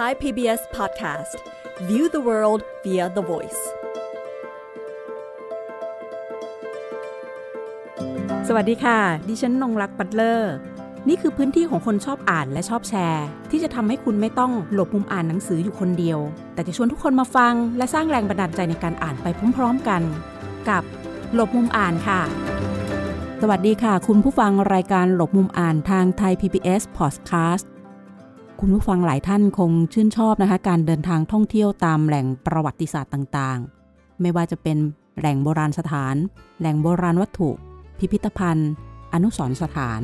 Thai PBS Podcast View the world via the voice สวัสดีค่ะ ดิฉันนงรักปัตเลอร์ นี่คือพื้นที่ของคนชอบอ่านและชอบแชร์ ที่จะทำให้คุณไม่ต้องหลบมุมอ่านหนังสืออยู่คนเดียว แต่จะชวนทุกคนมาฟัง และสร้างแรงบันดาลใจในการอ่านไปพร้อมๆกัน กับหลบมุมอ่านค่ะสวัสดีค่ะ คุณผู้ฟังรายการหลบมุมอ่านทางไทย PBS Podcast คุณผู้ฟังหลายท่านคงชื่นชอบนะคะการเดินทางท่องเที่ยวตามแหล่งประวัติศาสตร์ต่างๆ ไม่ว่าจะเป็นแหล่งโบราณสถาน แหล่งโบราณวัตถุ พิพิธภัณฑ์ อนุสรณ์สถาน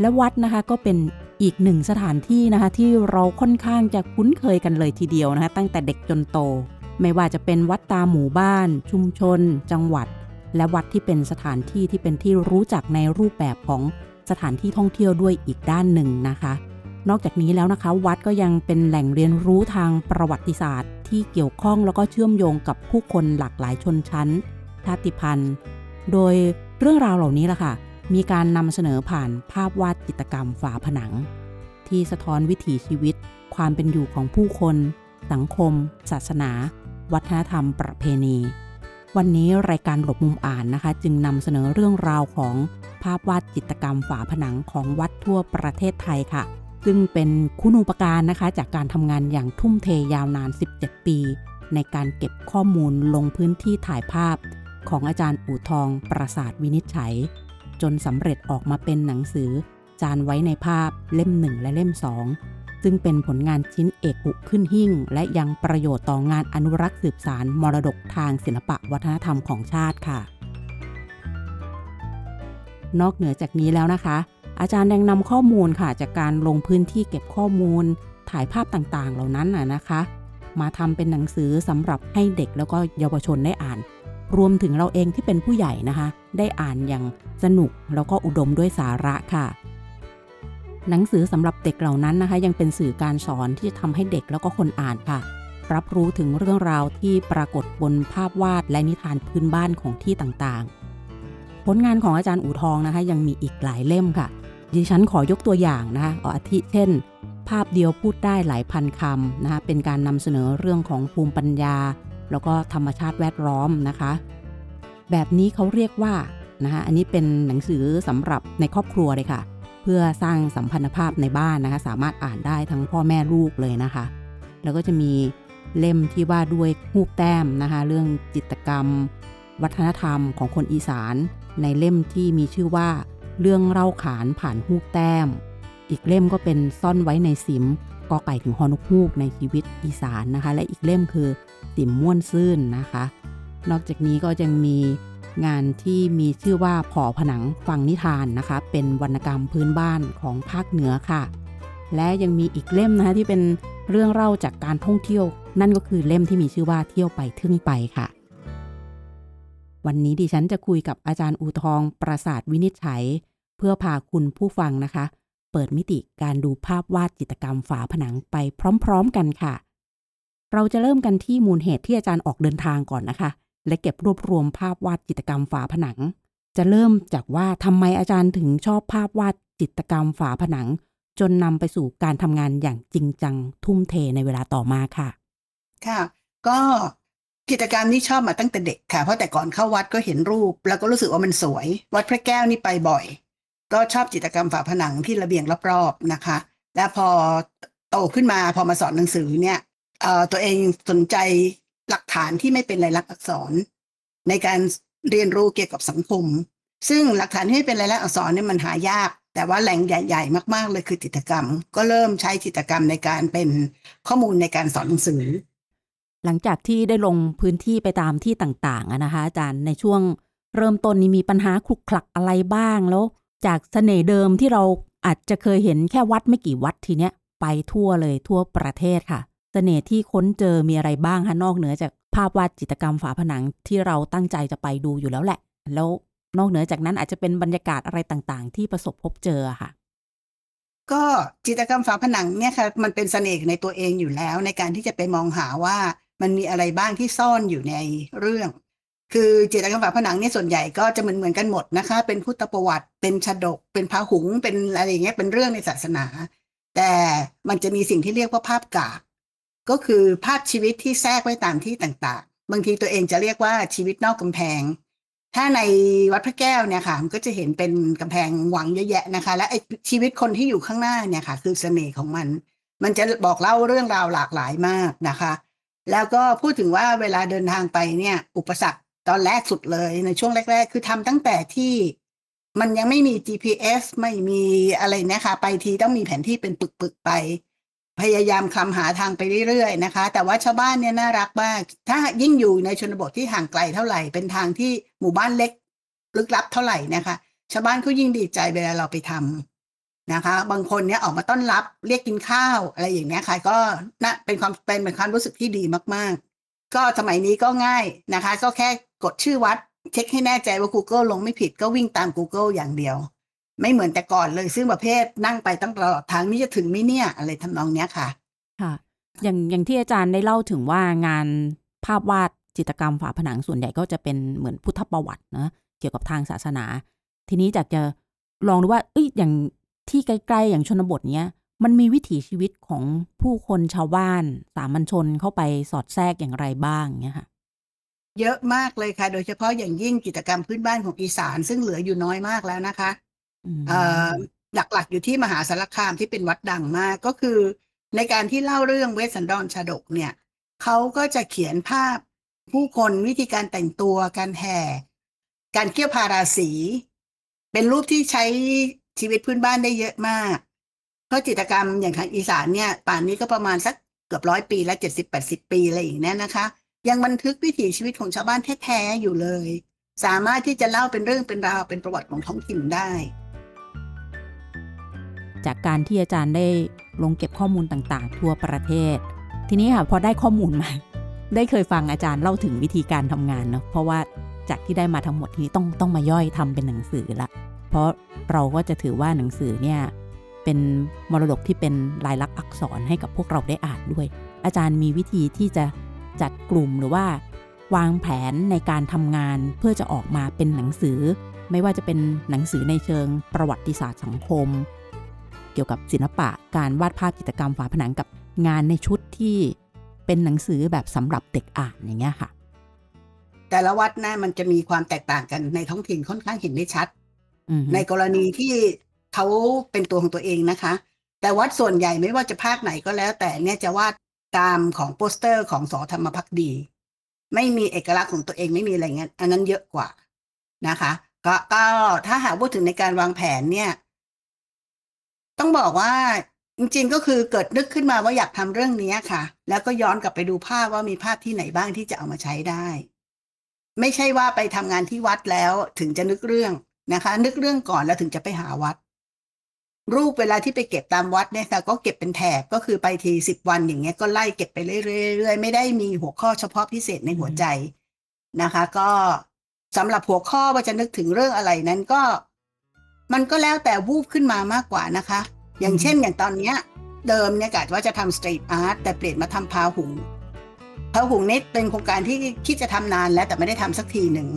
และวัดนะคะก็เป็นอีกหนึ่งสถานที่นะคะที่เราค่อนข้างจะคุ้นเคยกันเลยทีเดียวนะคะตั้งแต่เด็กจนโต ไม่ว่าจะเป็นวัดตามหมู่บ้าน ชุมชน จังหวัด และวัดที่เป็นสถานที่ที่เป็นที่รู้จักในรูปแบบของสถานที่ท่องเที่ยวด้วยอีกด้านหนึ่งนะคะ นอกจากนี้แล้วนะคะ วัดก็ยังเป็นแหล่งเรียนรู้ทางประวัติศาสตร์ ที่เกี่ยวข้องแล้วก็เชื่อมโยงกับผู้คนหลากหลายชนชั้น ชาติพันธุ์ โดยเรื่องราวเหล่านี้ล่ะค่ะ มีการนำเสนอผ่านภาพวาดจิตรกรรมฝาผนัง ที่สะท้อนวิถีชีวิต ความเป็นอยู่ของผู้คน สังคม ศาสนา วัฒนธรรม ประเพณี วันนี้รายการหลบมุมอ่านนะคะ จึงนำเสนอเรื่องราวของภาพวาดจิตรกรรมฝาผนังของวัดทั่วประเทศไทยค่ะ ซึ่งเป็นคุณูปการนะคะ จากการทำงานอย่างทุ่มเทยาวนาน 17 ปี ในการเก็บข้อมูลลงพื้นที่ถ่ายภาพ ของอาจารย์อู่ทองประสาทวินิจฉัย จนสำเร็จออกมาเป็นหนังสือ จานไว้ในภาพเล่มหนึ่งและเล่มสองซึ่งเป็นผลงานชิ้นเอกอุขึ้นหิ่ง และยังประโยชน์ต่องานอนุรักษ์สืบสารมรดกทางศิลปะวัฒนธรรมของชาติค่ะ นอกเหนือจากนี้แล้วนะคะ อาจารย์ยังนำข้อมูลค่ะ จากการลงพื้นที่เก็บข้อมูล ถ่ายภาพต่างๆ เหล่านั้นน่ะนะคะ มาทำเป็นหนังสือสำหรับให้เด็กแล้วก็เยาวชนได้อ่าน รวมถึงเราเองที่เป็นผู้ใหญ่นะคะ ได้อ่านอย่างสนุกแล้วก็อุดมด้วยสาระค่ะ หนังสือสำหรับเด็กเหล่านั้นนะคะ ยังเป็นสื่อการสอนที่จะทำให้เด็กแล้วก็คนอ่านค่ะ รับรู้ถึงเรื่องราวที่ปรากฏบนภาพวาดและนิทานพื้นบ้านของที่ต่างๆ ผลงานของอาจารย์อู่ทองนะคะ ยังมีอีกหลายเล่มค่ะ ดิฉันขอยกตัวอย่างนะคะอาทิเช่น ภาพเดียวพูดได้หลายพันคำนะคะเป็นการนำเสนอเรื่องของภูมิปัญญา แล้วก็ธรรมชาติแวดล้อมนะคะ แบบนี้เขาเรียกว่านะคะอันนี้เป็นหนังสือสำหรับในครอบครัวเลยค่ะ เพื่อสร้างสัมพันธภาพในบ้านนะคะ สามารถอ่านได้ทั้งพ่อแม่ลูกเลยนะคะ แล้วก็จะมีเล่มที่ว่าด้วยรูปแต้มนะคะ เรื่องจิตกรรม วัฒนธรรมของคนอีสาน ในเล่มที่มีชื่อว่า เรื่องเล่าขานผ่านรูปแต้ม อีกเล่มก็เป็นซ่อนไว้ในสิมกอไก่ถึงฮอนุกฮูกในชีวิตอีสานนะคะ และอีกเล่มคือสิมม่วนซื่นนะคะ นอกจากนี้ก็ยังมีงานที่มีชื่อว่าผอผนังฟังนิทานนะคะ เป็นวรรณกรรมพื้นบ้านของภาคเหนือค่ะ และยังมีอีกเล่มนะคะที่เป็นเรื่องเล่าจากการท่องเที่ยว นั่นก็คือเล่มที่มีชื่อว่าเที่ยวไปทึ่งไปค่ะ วันนี้ดิฉันจะคุยกับอาจารย์อูทอง ประสาทวินิจฉัย เพื่อพาคุณผู้ฟังนะคะ เปิดมิติการดูภาพวาดจิตรกรรมฝาผนังไปพร้อมๆกันค่ะ เราจะเริ่มกันที่มูลเหตุที่อาจารย์ออกเดินทางก่อนนะคะ และเก็บรวบรวมภาพวาดจิตรกรรมฝาผนัง จะเริ่มจากว่าทำไมอาจารย์ถึงชอบภาพวาดจิตรกรรมฝาผนัง จนนำไปสู่การทำงานอย่างจริงจังทุ่มเทในเวลาต่อมาค่ะ ค่ะ ก็กิจกรรมนี้ชอบมาตั้งแต่เด็กค่ะ เพราะแต่ก่อนเข้าวัดก็เห็นรูป แล้วก็รู้สึกว่ามันสวย วัดพระแก้วนี่ไปบ่อย ก็ชอบจิตรกรรมฝาผนังที่ระเบียงรอบๆนะคะ และพอโตขึ้นมาพอมาสอนหนังสือเนี่ยตัวเองสนใจหลักฐานที่ไม่เป็นลายลักษณ์อักษร ในการเรียนรู้เกี่ยวกับสังคม ซึ่งหลักฐานที่ไม่เป็นลายลักษณ์อักษรเนี่ยมันหายาก แต่ว่าแหล่งใหญ่ ๆ มากๆ เลยคือจิตกรรม ก็เริ่มใช้จิตกรรมในการเป็นข้อมูลในการสอนหนังสือ หลังจากที่ได้ลงพื้นที่ไปตามที่ต่างๆนะคะอาจารย์ในช่วงเริ่มต้นนี้มีปัญหาคลุกคลักอะไรบ้างแล้ว จากเสน่ห์เดิมที่เราอาจจะเคยเห็นแค่วัดไม่กี่วัดทีเนี้ยไปทั่วเลยทั่วประเทศค่ะเสน่ห์ที่ค้นเจอมีอะไรบ้างคะนอกเหนือจากภาพวาดจิตรกรรมฝาผนังที่เราตั้งใจจะไปดูอยู่แล้วแหละ แล้วนอกเหนือจากนั้นอาจจะเป็นบรรยากาศอะไรต่างๆ ที่ประสบพบเจอค่ะ ก็จิตรกรรมฝาผนังเนี่ยค่ะมันเป็นเสน่ห์ในตัวเองอยู่แล้ว ในการที่จะไปมองหาว่ามันมีอะไรบ้างที่ซ่อนอยู่ในเรื่อง คือเจตรกรรมฝาผนังเนี่ยส่วนใหญ่ก็จะเหมือนเหมือนกันหมดนะคะ เป็นพุทธประวัติ เป็นชาดก เป็นพาหุง เป็นอะไรอย่างเงี้ย เป็นเรื่องในศาสนา แต่มันจะมีสิ่งที่เรียกว่าภาพกาก ก็คือภาพชีวิตที่แทรกไว้ตามที่ต่างๆ บางทีตัวเองจะเรียกว่าชีวิตนอกกำแพง ถ้าในวัดพระแก้วเนี่ยค่ะ มันก็จะเห็นเป็นกำแพงหวังเยอะแยะนะคะ และไอชีวิตคนที่อยู่ข้างหน้าเนี่ยค่ะ คือเสน่ห์ของมัน มันจะบอกเล่าเรื่องราวหลากหลายมากนะคะ แล้วก็พูดถึงว่าเวลาเดินทางไปเนี่ย อุปสรรค ตอนแรกสุดเลยในช่วงแรก ๆ คือทำตั้งแต่ที่มันยังไม่มี GPS ไม่มีอะไรนะคะไปทีต้องมีแผนที่เป็นปึกๆไป พยายามคลำหาทางไปเรื่อยๆนะคะ แต่ว่าชาวบ้านเนี่ยน่ารักมากถ้ายิ่งอยู่ในชนบทที่ห่างไกลเท่าไหร่ เป็นทางที่หมู่บ้านเล็ก ลึกลับเท่าไหร่นะคะ ชาวบ้านเขายิ่งดีใจเวลาเราไปทำนะคะ บางคนเนี่ยออกมาต้อนรับเรียกกินข้าวอะไรอย่างเนี้ยค่ะก็น่าเป็นความเป็นเป็นความรู้สึกที่ดีมาก ๆ ก็สมัยนี้ก็ง่ายนะคะ ก็แค่ กดชื่อวัด เช็คให้แน่ใจว่า Google ลงไม่ผิดก็วิ่งตาม Google อย่างเดียว ไม่เหมือนแต่ก่อนเลยซึ่งประเภทนั่งไปตั้งตลอดทางนี้จะถึงไหมเนี่ย อะไรทำนองเนี้ยค่ะ ค่ะ อย่างอย่างที่อาจารย์ได้เล่าถึงว่างานภาพวาดจิตรกรรมฝาผนังส่วนใหญ่ก็จะเป็นเหมือนพุทธประวัตินะเกี่ยวกับทางศาสนา ทีนี้จากจะลองดูว่าเอ้ยอย่างที่ไกล้ๆอย่างชนบทเนี้ยมันมีวิถีชีวิตของผู้คนชาวบ้านสามัญชนเข้าไปสอดแทรกอย่างไรบ้างเนี้ยค่ะ เยอะมากเลยค่ะ โดยเฉพาะอย่างยิ่งกิจกรรมพื้นบ้านของอีสาน ซึ่งเหลืออยู่น้อยมากแล้วนะคะอืมเอ่อหลักๆอยู่ที่มหาสารคามที่เป็นวัดดังมากก็คือ ในการที่เล่าเรื่องเวสสันดรชาดกเนี่ยเขาก็จะเขียนภาพผู้คนวิธีการแต่งตัวการแห่ การเกี่ยวพาราสี เป็นรูปที่ใช้ชีวิตพื้นบ้านได้เยอะมากเพราะจิตรกรรมอย่างทางอีสานเนี่ยป่านนี้ก็ประมาณสักเกือบร้อยปีและเจ็ดสิบแปดสิบปีอะไรอย่างนี้นะคะ ยังบันทึกวิถีชีวิตของชาวบ้านแท้ๆอยู่เลย สามารถที่จะเล่าเป็นเรื่องเป็นราวเป็นประวัติของท้องถิ่นได้ จากการที่อาจารย์ได้ลงเก็บข้อมูลต่างๆ ทั่วประเทศ ทีนี้ค่ะพอได้ข้อมูลมา ได้เคยฟังอาจารย์เล่าถึงวิธีการทำงานเนาะเพราะว่าจากที่ได้มาทั้งหมดทีนี้ต้องต้องมาย่อยทำเป็นหนังสือละ เพราะเราก็จะถือว่าหนังสือเนี่ยเป็นมรดกที่เป็นลายลักษณ์อักษรให้กับพวกเราได้อ่านด้วย อาจารย์มีวิธีที่จะ จัดกลุ่มหรือว่า วางแผนในการทำงานเพื่อจะออกมาเป็นหนังสือ ไม่ว่าจะเป็นหนังสือในเชิงประวัติศาสตร์สังคม เกี่ยวกับศิลปะการวาดภาพจิตรกรรมฝาผนังกับงานในชุดที่เป็นหนังสือแบบสำหรับเด็กอ่านอย่างเงี้ยค่ะ แต่ละวัดนะมันจะมีความแตกต่างกันในท้องถิ่นค่อนข้างเห็นได้ชัดอืมในกรณีที่เขาเป็นตัวของตัวเองนะคะ แต่วัดส่วนใหญ่ไม่ว่าจะภาคไหนก็แล้ว แต่เนี่ยจะวาด ตามของโปสเตอร์ของสอธรรมพักดี ไม่มีเอกลักษณ์ของตัวเองไม่มีอะไรเงี้ยอันนั้นเยอะกว่านะคะ ก็ก็ถ้าหากพูดถึงในการวางแผนเนี่ย ต้องบอกว่าจริงๆก็คือเกิดนึกขึ้นมาว่าอยากทำเรื่องนี้ค่ะ แล้วก็ย้อนกลับไปดูภาพว่ามีภาพที่ไหนบ้างที่จะเอามาใช้ได้ ไม่ใช่ว่าไปทำงานที่วัดแล้วถึงจะนึกเรื่องนะคะ นึกเรื่องก่อนแล้วถึงจะไปหาวัด รูปเวลาที่ไปเก็บตามวัดเนี่ยค่ะก็เก็บเป็นแถบก็คือไปทีสิบวันอย่างเงี้ยก็ไล่เก็บไปเรื่อยๆไม่ได้มีหัวข้อเฉพาะพิเศษในหัวใจนะคะ ก็สำหรับหัวข้อว่าจะนึกถึงเรื่องอะไรนั้นก็ มันก็แล้วแต่วูบขึ้นมามากกว่านะคะ อย่างเช่นอย่างตอนเนี้ย เดิมเนี่ยกะว่าจะทำสตรีทอาร์ตแต่เปลี่ยนมาทำพาหุงพาหุงนี่เป็นโครงการที่คิดจะทำนานแล้วแต่ไม่ได้ทำสักทีหนึ่ง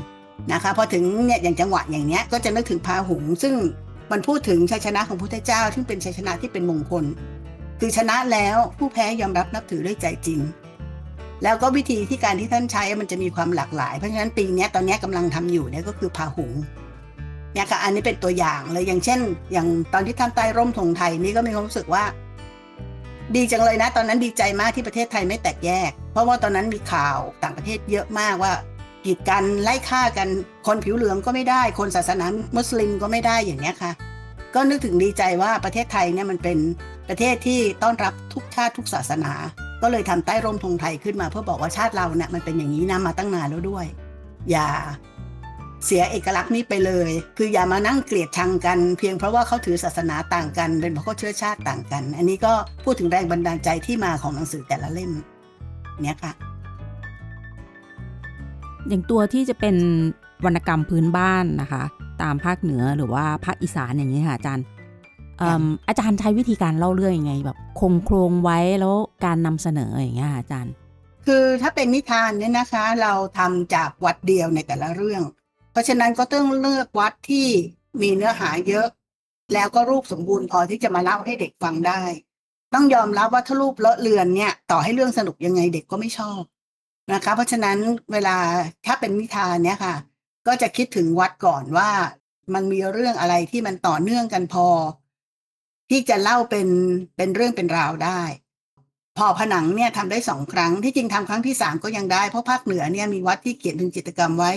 นะคะพอถึงเนี่ยอย่างจังหวะอย่างเนี้ยก็จะนึกถึงพาหุงซึ่ง มันพูดถึงชัยชนะของพระพุทธเจ้าซึ่งเป็นชัยชนะที่เป็นมงคล คือชนะแล้วผู้แพ้ยอมรับนับถือด้วยใจจริง แล้วก็วิธีที่การที่ท่านใช้มันจะมีความหลากหลาย เพราะฉะนั้นปีนี้ตอนนี้ยกำลังทำอยู่เนี่ยก็คือพาหุงเนี่ยค่ะอันนี้เป็นตัวอย่างเลยอย่างเช่น อย่างตอนที่ทำใต้ร่มธงไทยนี่ก็มีความรู้สึกว่า ดีจังเลยนะ ตอนนั้นดีใจมากที่ประเทศไทยไม่แตกแยก เพราะว่าตอนนั้นมีข่าวต่างประเทศเยอะมากว่า กีดกันไล่ฆ่ากัน คนผิวเหลืองก็ไม่ได้ คนศาสนามุสลิมก็ไม่ได้อย่างเนี้ยค่ะ ก็นึกถึงดีใจว่าประเทศไทยเนี่ยมันเป็นประเทศที่ต้อนรับทุกชาติทุกศาสนา ก็เลยทำใต้ร่มธงไทยขึ้นมา เพื่อบอกว่าชาติเราเนี่ยมันเป็นอย่างนี้นะมาตั้งนานแล้วด้วย อย่าเสียเอกลักษณ์นี้ไปเลย คืออย่ามานั่งเกลียดชังกัน เพียงเพราะว่าเขาถือศาสนาต่างกัน เป็นเพราะเขาเชื้อชาติต่างกัน อันนี้ก็พูดถึงแรงบันดาลใจที่มาของหนังสือแต่ละเล่ม เนี่ยค่ะ อย่างตัวที่จะเป็นวรรณกรรมพื้นบ้านนะคะ ตามภาคเหนือหรือว่าภาคอีสานอย่างนี้ค่ะอาจารย์เอิ่มอาจารย์ใช้วิธีการเล่าเรื่องยังไง แบบคงโครงไว้แล้วการนำเสนออย่างเงี้ยค่ะอาจารย์ คือถ้าเป็นนิทานเนี่ยนะคะ เราทำจากวัดเดียวในแต่ละเรื่อง เพราะฉะนั้นก็ต้องเลือกวัดที่มีเนื้อหาเยอะ แล้วก็รูปสมบูรณ์พอที่จะมาเล่าให้เด็กฟังได้ ต้องยอมรับว่าถ้ารูปเลอะเลือนเนี่ย ต่อให้เรื่องสนุกยังไงเด็กก็ไม่ชอบ นะคะ เพราะฉะนั้นเวลาถ้าเป็นนิทานเนี่ยค่ะ ก็จะคิดถึงวัดก่อนว่ามันมีเรื่องอะไรที่มันต่อเนื่องกันพอ ที่จะเล่าเป็นเป็นเรื่องเป็นราวได้ พอผนังเนี่ยทำได้สองครั้งที่จริงทำครั้งที่สามก็ยังได้เพราะภาคเหนือเนี่ยมีวัดที่เขียนถึงจิตรกรรมไว้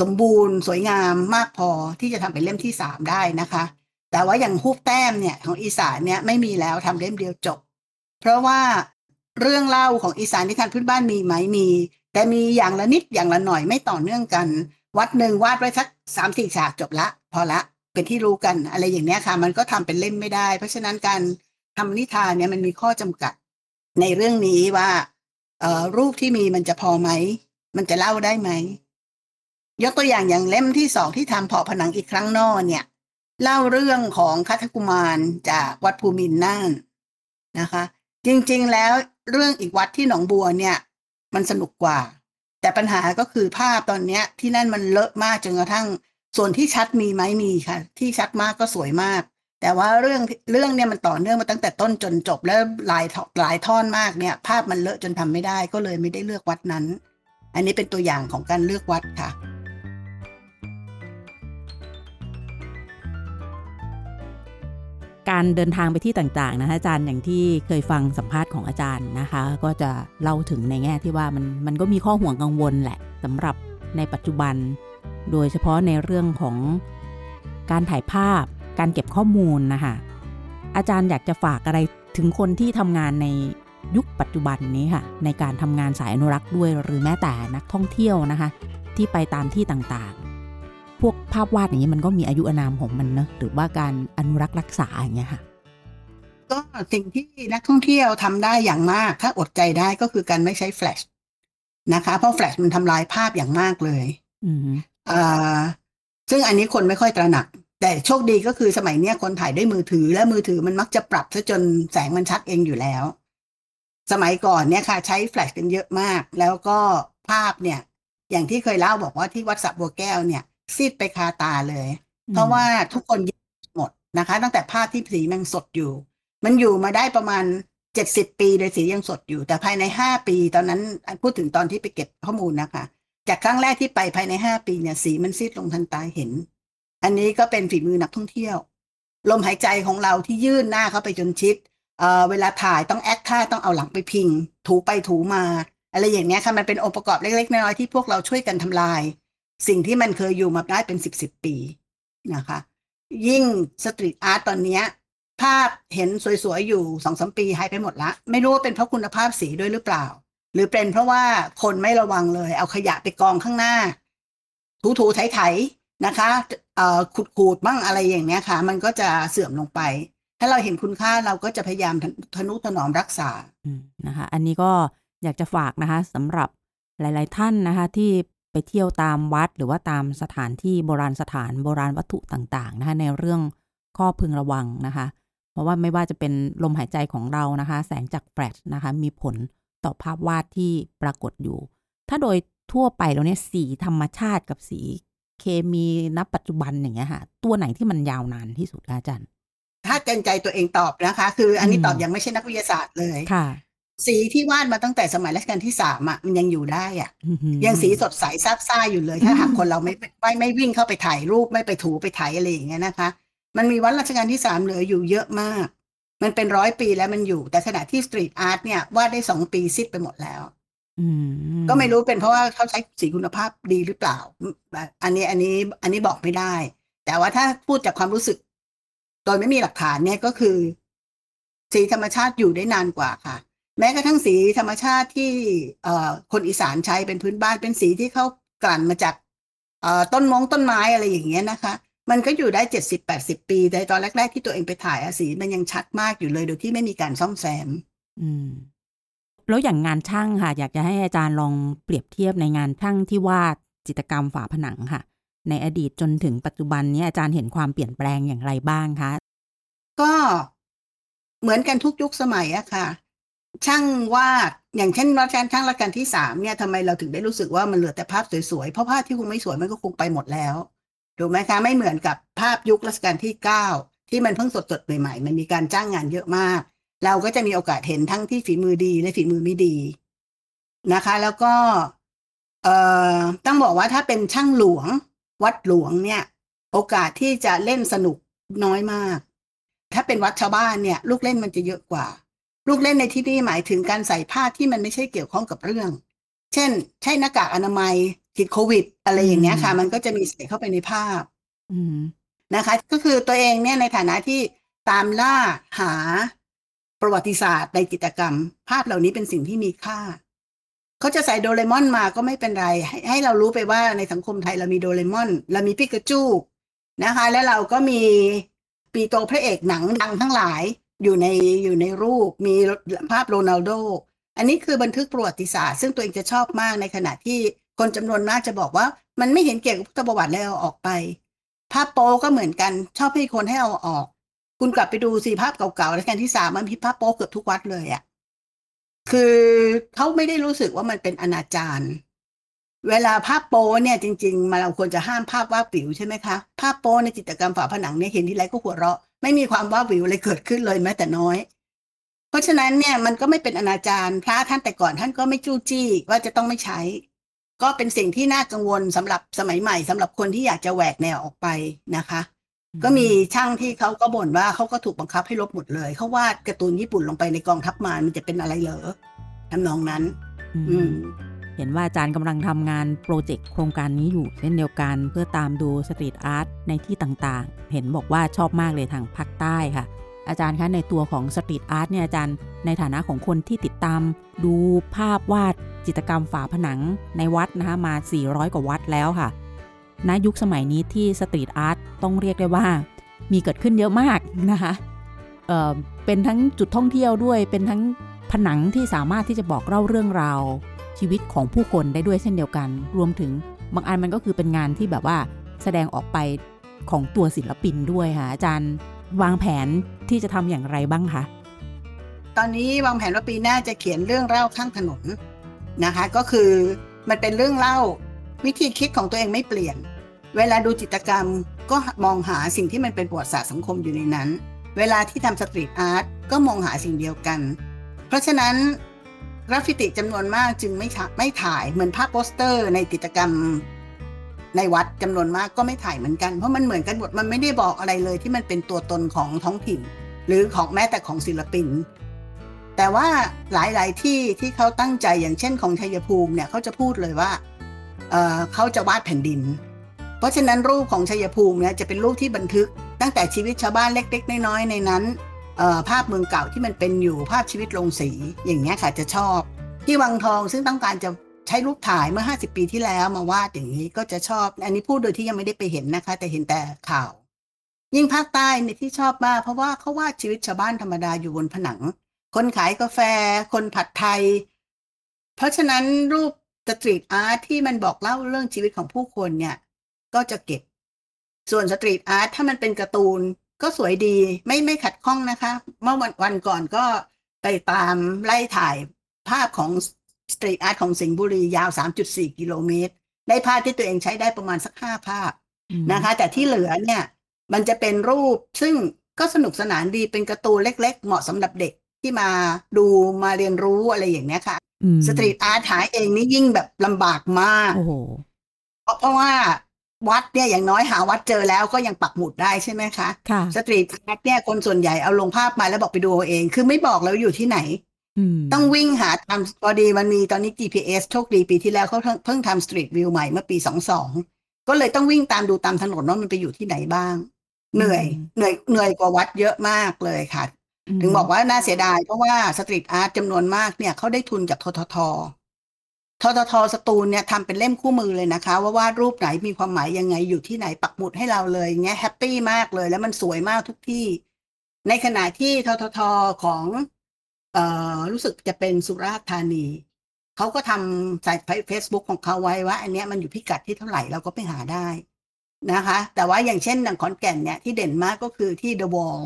สมบูรณ์ สวยงามมากพอที่จะทำเป็นเล่มที่สามได้นะคะ แต่ว่าอย่างฮูบแต้มเนี่ยของอีสานเนี่ยไม่มีแล้วทำเล่มเดียวจบ เพราะว่า เรื่องเล่าของอีสานที่ทานพื้นบ้านมีไหมมี แต่มีอย่างละนิดอย่างละหน่อยไม่ต่อเนื่องกัน วัดหนึ่งวาดไว้สักสามสี่ฉากจบละ พอละเป็นที่รู้กันอะไรอย่างเนี้ยค่ะ มันก็ทำเป็นเล่มไม่ได้ เพราะฉะนั้นการทำนิทานเนี่ยมันมีข้อจำกัด ในเรื่องนี้ว่าเอ่อรูปที่มีมันจะพอไหม มันจะเล่าได้ไหม ยกตัวอย่างอย่างเล่มที่สองที่ทำเพาผนังอีกครั้งนอกเนี่ย เล่าเรื่องของคัทกุมารจากวัดภูมินน่านนะคะ จริง ๆ แล้ว เรื่องอีกวัดที่หนองบัวเนี่ย มันสนุกกว่า แต่ปัญหาก็คือภาพตอนเนี้ย ที่นั่นมันเลอะมากจนกระทั่ง ส่วนที่ชัดมีไหมมีค่ะ ที่ชัดมากก็สวยมาก แต่ว่าเรื่องเรื่องเนี่ยมันต่อเนื่องมาตั้งแต่ต้นจนจบแล้วหลายหลายท่อนมากเนี่ย ภาพมันเลอะจนทำไม่ได้ก็เลยไม่ได้เลือกวัดนั้น อันนี้เป็นตัวอย่างของการเลือกวัดค่ะ การเดินทางไปที่ต่างๆนะคะอาจารย์อย่างที่เคยฟังสัมภาษณ์ของอาจารย์นะคะ ก็จะเล่าถึงในแง่ที่ว่ามันมันก็มีข้อห่วงกังวลแหละสำหรับในปัจจุบัน โดยเฉพาะในเรื่องของการถ่ายภาพ การเก็บข้อมูลนะคะอาจารย์อยากจะฝากอะไรถึงคนที่ทำงานในยุคปัจจุบันนี้ค่ะ ในการทำงานสายอนุรักษ์ด้วยหรือแม้แต่นักท่องเที่ยวนะคะ ที่ไปตามที่ต่างๆ พวกภาพวาดอย่างนี้มันก็มีอายุอานามของมันเนอะหรือว่าการอนุรักษ์รักษาอย่างเงี้ยค่ะก็สิ่งที่นักท่องเที่ยวทำได้อย่างมาก ถ้าอดใจได้ก็คือการไม่ใช้แฟลชนะคะ เพราะแฟลชมันทำลายภาพอย่างมากเลยอืมอ่าซึ่งอันนี้คนไม่ค่อยตระหนัก แต่โชคดีก็คือสมัยเนี้ยคนถ่ายด้วยมือถือ และมือถือมันมักจะปรับซะจนแสงมันชัดเองอยู่แล้ว สมัยก่อนเนี่ยค่ะ ใช้แฟลชกันเยอะมาก แล้วก็ภาพเนี่ย อย่างที่เคยเล่าบอกว่าที่วัดสระบัวแก้วเนี่ย ซีดไปคาตาเลย เพราะว่าทุกคนยึดหมดนะคะ ตั้งแต่ภาพที่สีมันสดอยู่ มันอยู่มาได้ประมาณเจ็ดสิบปีเลยสียังสดอยู่ แต่ภายในห้าปี ตอนนั้นพูดถึงตอนที่ไปเก็บข้อมูลนะคะ จากครั้งแรกที่ไปภายในห้าปีเนี่ยสีมันซีดลงทันตาเห็น อันนี้ก็เป็นฝีมือนักท่องเที่ยว ลมหายใจของเราที่ยื่นหน้าเข้าไปจนชิดเอ่อเวลาถ่ายต้องแอคท่าต้องเอาหลังไปพิง ถูไปถูมา อะไรอย่างเงี้ยค่ะมันเป็นองค์ประกอบเล็กๆน้อยๆที่พวกเราช่วยกันทำลาย สิ่งที่มันเคยอยู่มาได้เป็นสิบสิบปีนะคะ ยิ่ง street art ตอนนี้ภาพเห็นสวยๆ อยู่สองสามปีหายไปหมดละ ไม่รู้ว่าเป็นเพราะคุณภาพสีด้วยหรือเปล่า หรือเป็นเพราะว่าคนไม่ระวังเลย เอาขยะไปกองข้างหน้า ถูๆไถๆนะคะเอ่อขูดๆบ้างอะไรอย่างเนี้ยค่ะ มันก็จะเสื่อมลงไป ถ้าเราเห็นคุณค่าเราก็จะพยายามทนุถนอมรักษานะคะ อันนี้ก็อยากจะฝากนะคะสำหรับหลาย ๆ ท่านนะคะ ที่ ไปเที่ยวตามวัดหรือว่าตามสถานที่โบราณสถานโบราณวัตถุต่างๆนะคะในเรื่องข้อพึงระวังนะคะ เพราะว่าไม่ว่าจะเป็นลมหายใจของเรานะคะ แสงจากแฟลชนะคะ มีผลต่อภาพวาดที่ปรากฏอยู่ ถ้าโดยทั่วไปแล้วเนี่ยสีธรรมชาติกับสีเคมีณปัจจุบันอย่างเงี้ยค่ะ ตัวไหนที่มันยาวนานที่สุดคะอาจารย์ ถ้าเกรงใจตัวเองตอบนะคะ คืออันนี้อืมตอบยังไม่ใช่นักวิทยาศาสตร์เลยค่ะ สีที่วาดมาตั้งแต่สมัยรัชกาลที่สามอะมันยังอยู่ได้อะอื้อหือยังสีสดใสซาบซ่าอยู่เลยถ้าหากคนเราไม่ไม่ไม่วิ่งเข้าไปถ่ายรูปไม่ไปถูไปถ่ายอะไรอย่างเงี้ยนะคะ มันมีวัดรัชกาลที่สามเหลืออยู่เยอะมาก มันเป็นร้อยปีแล้วมันอยู่ แต่ขณะที่ street art เนี่ยวาดได้สองปีซีดไปหมดแล้วอืมก็ไม่รู้เป็นเพราะว่าเขาใช้สีคุณภาพดีหรือเปล่า อันนี้อันนี้อันนี้บอกไม่ได้ แต่ว่าถ้าพูดจากความรู้สึก โดยไม่มีหลักฐานเนี่ยก็คือ สีธรรมชาติอยู่ได้นานกว่าค่ะ แม้กระทั่งสีธรรมชาติที่เอ่อคนอีสานใช้เป็นพื้นบ้านเป็นสีที่เขากลั่นมาจากเอ่อต้นมงต้นไม้อะไรอย่างเงี้ยนะคะ มันก็อยู่ได้เจ็ดสิบแปดสิบปีแต่ตอนแรก ๆ ที่ตัวเองไปถ่ายอะสีมันยังชัดมากอยู่เลยโดยที่ไม่มีการซ่อมแซม อืมแล้วอย่างงานช่างค่ะ อยากจะให้อาจารย์ลองเปรียบเทียบในงานช่างที่วาดจิตรกรรมฝาผนังค่ะ ในอดีตจนถึงปัจจุบันนี้อาจารย์เห็นความเปลี่ยนแปลงอย่างไรบ้างคะก็เหมือนกันทุกยุคสมัยอะค่ะ ช่างวาดอย่างเช่นรัชกาลช่างรัชกาลที่สามเนี่ยทำไมเราถึงได้รู้สึกว่ามันเหลือแต่ภาพสวยๆเพราะภาพที่คงไม่สวยมันก็คงไปหมดแล้วถูกไหมคะไม่เหมือนกับภาพยุครัชกาลที่เก้าที่มันเพิ่งสดๆใหม่ๆมันมีการจ้างงานเยอะมาก เราก็จะมีโอกาสเห็นทั้งที่ฝีมือดีและฝีมือไม่ดีนะคะ แล้วก็เอ่อต้องบอกว่าถ้าเป็นช่างหลวง วัดหลวงเนี่ย โอกาสที่จะเล่นสนุกน้อยมาก ถ้าเป็นวัดชาวบ้านเนี่ย ลูกเล่นมันจะเยอะกว่า ลูกเล่นในที่นี้หมายถึงการใส่ผ้าที่มันไม่ใช่เกี่ยวข้องกับเรื่อง เช่น ใช่หน้ากากอนามัยติดโควิด อะไรอย่างเงี้ยค่ะ มันก็จะมีใส่เข้าไปในภาพอืมนะคะ ก็คือตัวเองเนี่ยในฐานะที่ตามล่าหาประวัติศาสตร์ในกิจกรรม ภาพเหล่านี้เป็นสิ่งที่มีค่าเขาจะใส่โดเรมอนมาก็ไม่เป็นไร ให้ให้เรารู้ไปว่าในสังคมไทยเรามีโดเรมอน เรามีปิกาจูนะคะ แล้วเราก็มีปีโตพระเอกหนังดังทั้งหลาย อยู่ในอยู่ในรูปมีภาพโรนัลโด อันนี้คือบันทึกประวัติศาสตร์ ซึ่งตัวเองจะชอบมากในขณะที่คนจำนวนมากจะบอกว่า มันไม่เห็นเกี่ยวกับพุทธประวัติแล้วออกไป ภาพโป๊ก็เหมือนกันชอบให้คนให้เอาออก คุณกลับไปดูสิภาพเก่าๆรัชกาลที่สามมันมีภาพโป๊เกือบทุกวัดเลยอะคือเขาไม่ได้รู้สึกว่ามันเป็นอนาจารเวลาภาพโป๊เนี่ยจริง ๆ มาเราควรจะห้ามภาพวาดวิวใช่ไหมคะ ภาพโป๊ในจิตรกรรมฝาผนังเนี่ยเห็นทีไรก็หัวเราะ ไม่มีความวาดวิวอะไรเกิดขึ้นเลยแม้แต่น้อย เพราะฉะนั้นเนี่ยมันก็ไม่เป็นอนาจารพระท่านแต่ก่อนท่านก็ไม่จู้จี้ว่าจะต้องไม่ใช้ ก็เป็นสิ่งที่น่ากังวลสำหรับสมัยใหม่สำหรับคนที่อยากจะแหวกแนวออกไปนะคะ ก็มีช่างที่เขาก็บ่นว่าเขาก็ถูกบังคับให้ลบหมดเลยเขาวาดการ์ตูนญี่ปุ่นลงไปในกองทัพมารมันจะเป็นอะไรเหรอทำนองนั้น อืมอืม เห็นว่าอาจารย์กำลังทำงานโปรเจกต์โครงการนี้อยู่เช่นเดียวกัน เพื่อตามดู street art ในที่ต่างๆ เห็นบอกว่าชอบมากเลยทางภาคใต้ค่ะ อาจารย์คะในตัวของ street art เนี่ยอาจารย์ในฐานะของคนที่ติดตาม ดูภาพวาดจิตรกรรมฝาผนังในวัดนะคะมา 400 กว่าวัดแล้วค่ะณยุคสมัยนี้ที่สตรีทอาร์ตต้องเรียกได้ว่า มีเกิดขึ้นเยอะมากนะคะเเป็นทั้งจุดท่องเที่ยวด้วย เป็นทั้งผนังที่สามารถที่จะบอกเล่าเรื่องราว ชีวิตของผู้คนได้ด้วยเช่นเดียวกัน รวมถึงบางอันมันก็คือเป็นงานที่แบบว่าแสดงออกไปของตัวศิลปินด้วยค่ะอาจารย์ วางแผนที่จะทำอย่างไรบ้างคะตอนนี้วางแผนว่าปีหน้าจะเขียนเรื่องเล่าข้างถนนนะคะ ก็คือมันเป็นเรื่องเล่าวิธีคิดของตัวเองไม่เปลี่ยน เวลาดูจิตรกรรมก็มองหาสิ่งที่มันเป็นประวัติศาสตร์สังคมอยู่ในนั้น เวลาที่ทำ street art ก็มองหาสิ่งเดียวกัน เพราะฉะนั้น กราฟฟิติจำนวนมากจึงไม่ไม่ถ่ายเหมือนภาพโปสเตอร์ในจิตรกรรมในวัดจำนวนมากก็ไม่ถ่ายเหมือนกันเพราะมันเหมือนกันหมดมันไม่ได้บอกอะไรเลยที่มันเป็นตัวตนของท้องถิ่น หรือของแม้แต่ของศิลปิน แต่ว่าหลายๆที่ที่เขาตั้งใจอย่างเช่นของชัยภูมิเนี่ยเขาจะพูดเลยว่าเเขาจะวาดแผ่นดิน เพราะฉะนั้นรูปของชัยภูมิเนี่ยจะเป็นรูปที่บันทึกตั้งแต่ชีวิตชาวบ้านเล็ก ๆ น้อยๆในนั้น ภาพเมืองเก่าที่มันเป็นอยู่ภาพชีวิตลงสีอย่างเงี้ยค่ะจะชอบ ที่วังทองซึ่งต้องการจะใช้รูปถ่ายเมื่อ 50 ปีที่แล้วมาวาดอย่างนี้ก็จะชอบ อันนี้พูดโดยที่ยังไม่ได้ไปเห็นนะคะ แต่เห็นแต่ค่ะ ยิ่งภาคใต้เนี่ยที่ชอบมากเพราะว่าเขาวาดชีวิตชาวบ้านธรรมดาอยู่บนผนัง คนขายกาแฟ คนผัดไทย เพราะฉะนั้นรูป street art ที่มันบอกเล่าเรื่องชีวิตของผู้คนเนี่ย ก็จะเก็บ ส่วน street art ถ้ามันเป็นการ์ตูน ก็สวยดีไม่ไม่ขัดข้องนะคะ เมื่อวันวันก่อนก็ไปตามไล่ถ่ายภาพของ street art ของสิงห์บุรียาว 3.4 กิโลเมตร ได้ภาพที่ตัวเองใช้ได้ประมาณสักห้าภาพนะคะ แต่ที่เหลือเนี่ยมันจะเป็นรูปซึ่งก็สนุกสนานดีเป็นการ์ตูนเล็ก ๆ เหมาะสำหรับเด็กที่มาดูมาเรียนรู้อะไรอย่างเนี้ยค่ะอืม street art หาเองนี่ยิ่งแบบลำบากมากโอ้โหเพราะเพราะว่า วัดเนี่ยอย่างน้อยหาวัดเจอแล้วก็ยังปักหมุดได้ใช่ไหมคะค่ะ street art เนี่ยคนส่วนใหญ่เอาลงภาพมาแล้วบอกไปดูเอาเอง คือไม่บอกแล้วอยู่ที่ไหนอืมต้องวิ่งหาตามพอดีมันมีตอนนี้ GPS โชคดีปีที่แล้วเขาเพิ่งเพิ่งทำ street view ใหม่เมื่อปี22ก็เลยต้องวิ่งตามดูตามถนนว่ามันไปอยู่ที่ไหนบ้าง เหนื่อยเหนื่อยเหนื่อยกว่าวัดเยอะมากเลยค่ะ ถึงบอกว่าน่าเสียดายเพราะว่า street art จำนวนมากเนี่ยเขาได้ทุนจากททท ทททสตูลเนี่ยทำเป็นเล่มคู่มือเลยนะคะ ว่าวาดรูปไหนมีความหมายยังไงอยู่ที่ไหนปักหมุดให้เราเลยเงี้ย happy มากเลย แล้วมันสวยมากทุกที่ ในขณะที่ทททของเอ่อรู้สึกจะเป็นสุราษฎร์ธานีเขาก็ทำใส่เฟซบุ๊กของเขาไว้ว่า อันเนี้ยมันอยู่พิกัดที่เท่าไหร่เราก็ไปหาได้นะคะ แต่ว่าอย่างเช่นดังขอนแก่นเนี่ยที่เด่นมากก็คือที่ The Wall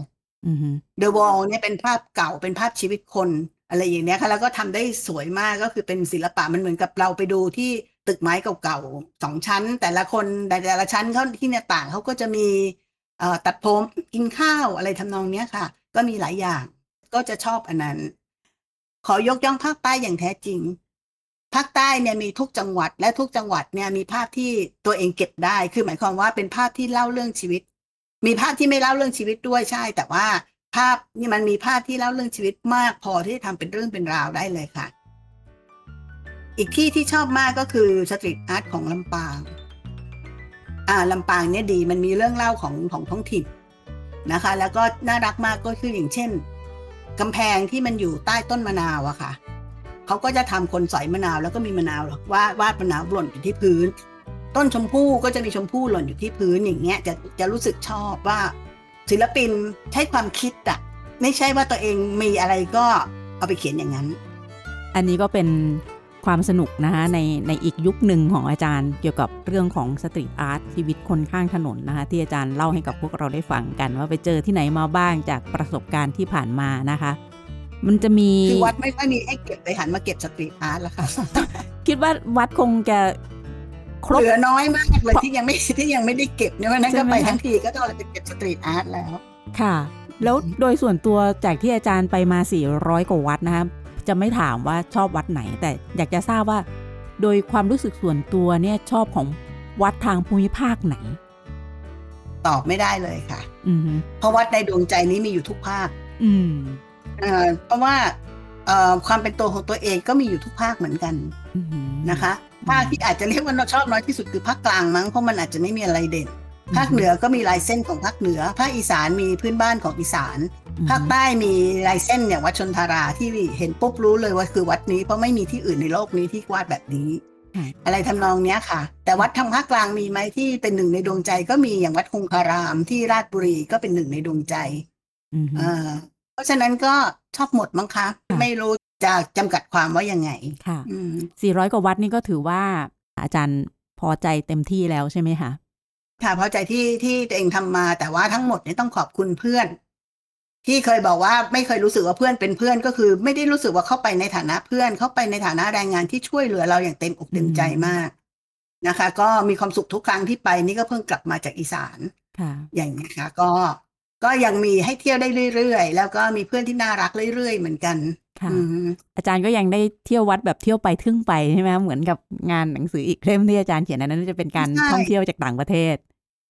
อืม The Wall เนี่ยเป็นภาพเก่าเป็นภาพชีวิตคน อะไรอย่างเนี้ยค่ะแล้วก็ทำได้สวยมากก็คือเป็นศิลปะมันเหมือนกับเราไปดูที่ตึกไม้เก่าๆสองชั้น แต่ละคนแต่ละชั้นเขาที่เนี่ยต่างเขาก็จะมีเอ่อตัดผมกินข้าวอะไรทำนองเนี้ยค่ะ ก็มีหลายอย่างก็จะชอบอันนั้น ขอยกย่องภาคใต้อย่างแท้จริงภาคใต้เนี่ยมีทุกจังหวัดและทุกจังหวัดเนี่ยมีภาพที่ตัวเองเก็บได้ คือหมายความว่าเป็นภาพที่เล่าเรื่องชีวิต มีภาพที่ไม่เล่าเรื่องชีวิตด้วยใช่ แต่ว่า ภาพนี่มันมีภาพที่เล่าเรื่องชีวิตมาก พอที่จะทำเป็นเรื่องเป็นราวได้เลยค่ะ อีกที่ที่ชอบมากก็คือสตรีทอาร์ตของลำปาง อ่าลำปางเนี่ยดีมันมีเรื่องเล่าของของท้องถิ่นนะคะ แล้วก็น่ารักมากก็คืออย่างเช่นกำแพงที่มันอยู่ใต้ต้นมะนาวอะค่ะเขาก็จะทำคนสอยมะนาวแล้วก็มีมะนาววาดวาดมะนาวหล่นอยู่ที่พื้น ต้นชมพู่ก็จะมีชมพู่หล่นอยู่ที่พื้นอย่างเงี้ยจะจะรู้สึกชอบว่า ศิลปินใช้ความคิดอะไม่ใช่ว่าตัวเองมีอะไรก็เอาไปเขียนอย่างนั้น อันนี้ก็เป็นความสนุกนะคะในในอีกยุคหนึ่งของอาจารย์เกี่ยวกับเรื่องของ street art ชีวิตคนข้างถนนนะคะที่อาจารย์เล่าให้กับพวกเราได้ฟังกัน ว่าไปเจอที่ไหนมาบ้างจากประสบการณ์ที่ผ่านมานะคะ มันจะมีคือวัดไม่ค่อยมีให้เก็บเลยหันมาเก็บ street art แล้วค่ะ คิดว่าวัดคงจะ ครบ เหลือน้อยมากเลยที่ยังไม่ที่ยังไม่ได้เก็บเนี่ยวันนั้นใช่ก็ไหมไปคะทั้งทีก็ต้องเอาไปเก็บ street art แล้ว ค่ะ แล้วโดยส่วนตัวจากที่อาจารย์ไปมา 400 กว่าวัดนะคะจะไม่ถามว่าชอบวัดไหน แต่อยากจะทราบว่า โดยความรู้สึกส่วนตัวเนี่ยชอบของวัดทางภูมิภาคไหน ตอบไม่ได้เลยค่ะอืมเพราะวัดในดวงใจนี้มีอยู่ทุกภาค อืมเอ่อเพราะว่าเอ่อความเป็นตัวของตัวเองก็มีอยู่ทุกภาคเหมือนกันอืม นะคะภาคที่อาจจะเรียกว่าเราชอบน้อยที่สุดคือภาคกลางมั้งเพราะมันอาจจะไม่มีอะไรเด่น ภาคเหนือก็มีลายเส้นของภาคเหนือ ภาคอีสานมีพื้นบ้านของอีสาน ภาคใต้มีลายเส้นอย่างวัดชนทาราที่เห็นปุ๊บรู้เลยว่าคือวัดนี้เพราะไม่มีที่อื่นในโลกนี้ที่วาดแบบนี้อะไรทำนองเนี้ยค่ะ แต่วัดทางภาคกลางมีไหมที่เป็นหนึ่งในดวงใจก็มีอย่างวัดคงคารามที่ราชบุรีก็เป็นหนึ่งในดวงใจอืมอ่าเพราะฉะนั้นก็ชอบหมดมั้งคะค่ะไม่รู้ จะจำกัดความว่ายังไงค่ะอืม400กว่าวัดนี่ก็ถือว่าอาจารย์พอใจเต็มที่แล้วใช่ไหมคะค่ะพอใจที่ที่ตัวเองทำมา แต่ว่าทั้งหมดเนี่ยต้องขอบคุณเพื่อน ที่เคยบอกว่าไม่เคยรู้สึกว่าเพื่อนเป็นเพื่อนก็คือ ไม่ได้รู้สึกว่าเข้าไปในฐานะเพื่อน เข้าไปในฐานะแรงงานที่ช่วยเหลือเราอย่างเต็มอกเต็มใจมากนะคะ ก็มีความสุขทุกครั้งที่ไปนี่ก็เพิ่งกลับมาจากอีสานค่ะอย่างนี้ยค่ะ ก็ ก็ยังมีให้เที่ยวได้เรื่อยๆ แล้วก็มีเพื่อนที่น่ารักเรื่อยๆ เหมือนกันค่ะอืมอาจารย์ก็ยังได้เที่ยววัดแบบเที่ยวไปทึ่งไปใช่ไหมเหมือนกับงานหนังสืออีกเล่มที่อาจารย์เขียนอันนั้นจะเป็นการใช่ท่องเที่ยวจากต่างประเทศ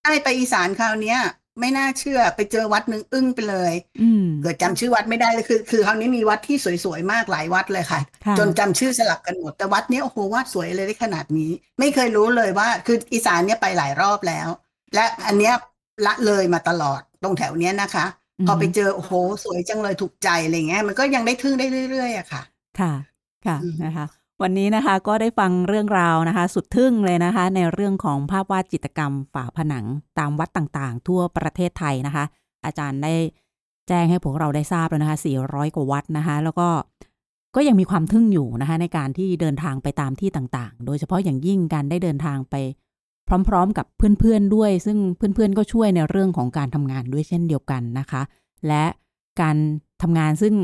ใช่ไปอีสานคราวเนี้ยไม่น่าเชื่อไปเจอวัดหนึ่งอึ้งไปเลยอืมเกิดจำชื่อวัดไม่ได้เลยคือ คือคราวนี้มีวัดที่สวยๆมากหลายวัดเลยค่ะค่ะจนจำชื่อสลับกันหมดแต่วัดเนี้ยโอ้โหวาดสวยเลยได้ขนาดนี้ ไม่เคยรู้เลยว่า คืออีสานเนี้ยไปหลายรอบแล้ว และอันเนี้ยละเลยมาตลอดต รงแถวเนี้ยนะคะ พอไปเจอโอ้โหสวยจังเลยถูกใจอะไรเงี้ยมันก็ยังได้ทึ่งได้เรื่อยๆอะค่ะ ค่ะค่ะอืมนะคะ วันนี้นะคะก็ได้ฟังเรื่องราวนะคะ สุดทึ่งเลยนะคะ ในเรื่องของภาพวาดจิตรกรรมฝาผนังตามวัดต่างๆ ทั่วประเทศไทยนะคะ อาจารย์ได้แจ้งให้พวกเราได้ทราบแล้วนะคะ 400 กว่าวัดนะคะ แล้วก็ก็ยังมีความทึ่งอยู่นะคะ ในการที่เดินทางไปตามที่ต่างๆ โดยเฉพาะอย่างยิ่งการได้เดินทางไป พร้อมๆ กับเพื่อนๆด้วย ซึ่งเพื่อนๆก็ช่วยในเรื่องของการทำงานด้วยเช่นเดียวกันนะคะ และการทำงานซึ่ง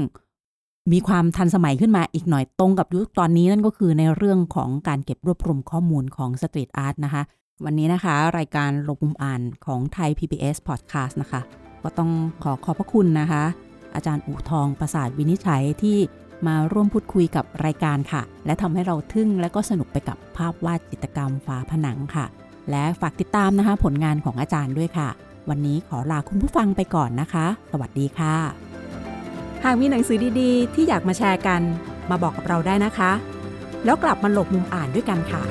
มีความทันสมัยขึ้นมาอีกหน่อยตรงกับยุคตอนนี้นั่นก็คือในเรื่องของการเก็บรวบรวมข้อมูลของสตรีทอาร์ตนะคะ วันนี้นะคะ รายการลงมุมอ่านของไทย PBS Podcast นะคะ ก็ต้องขอขอบพระคุณนะคะ อาจารย์อู่ทองประสาทวินิจฉัยที่มาร่วมพูดคุยกับรายการค่ะ และทำให้เราทึ่งและก็สนุกไปกับภาพวาดจิตรกรรมฝาผนังค่ะ และฝากติดตามนะคะ ผลงานของอาจารย์ด้วยค่ะ วันนี้ขอลาคุณผู้ฟังไปก่อนนะคะ สวัสดีค่ะ หากมีหนังสือดีๆ ที่อยากมาแชร์กัน มาบอกกับเราได้นะคะ แล้วกลับมาหลบมุมอ่านด้วยกันค่ะ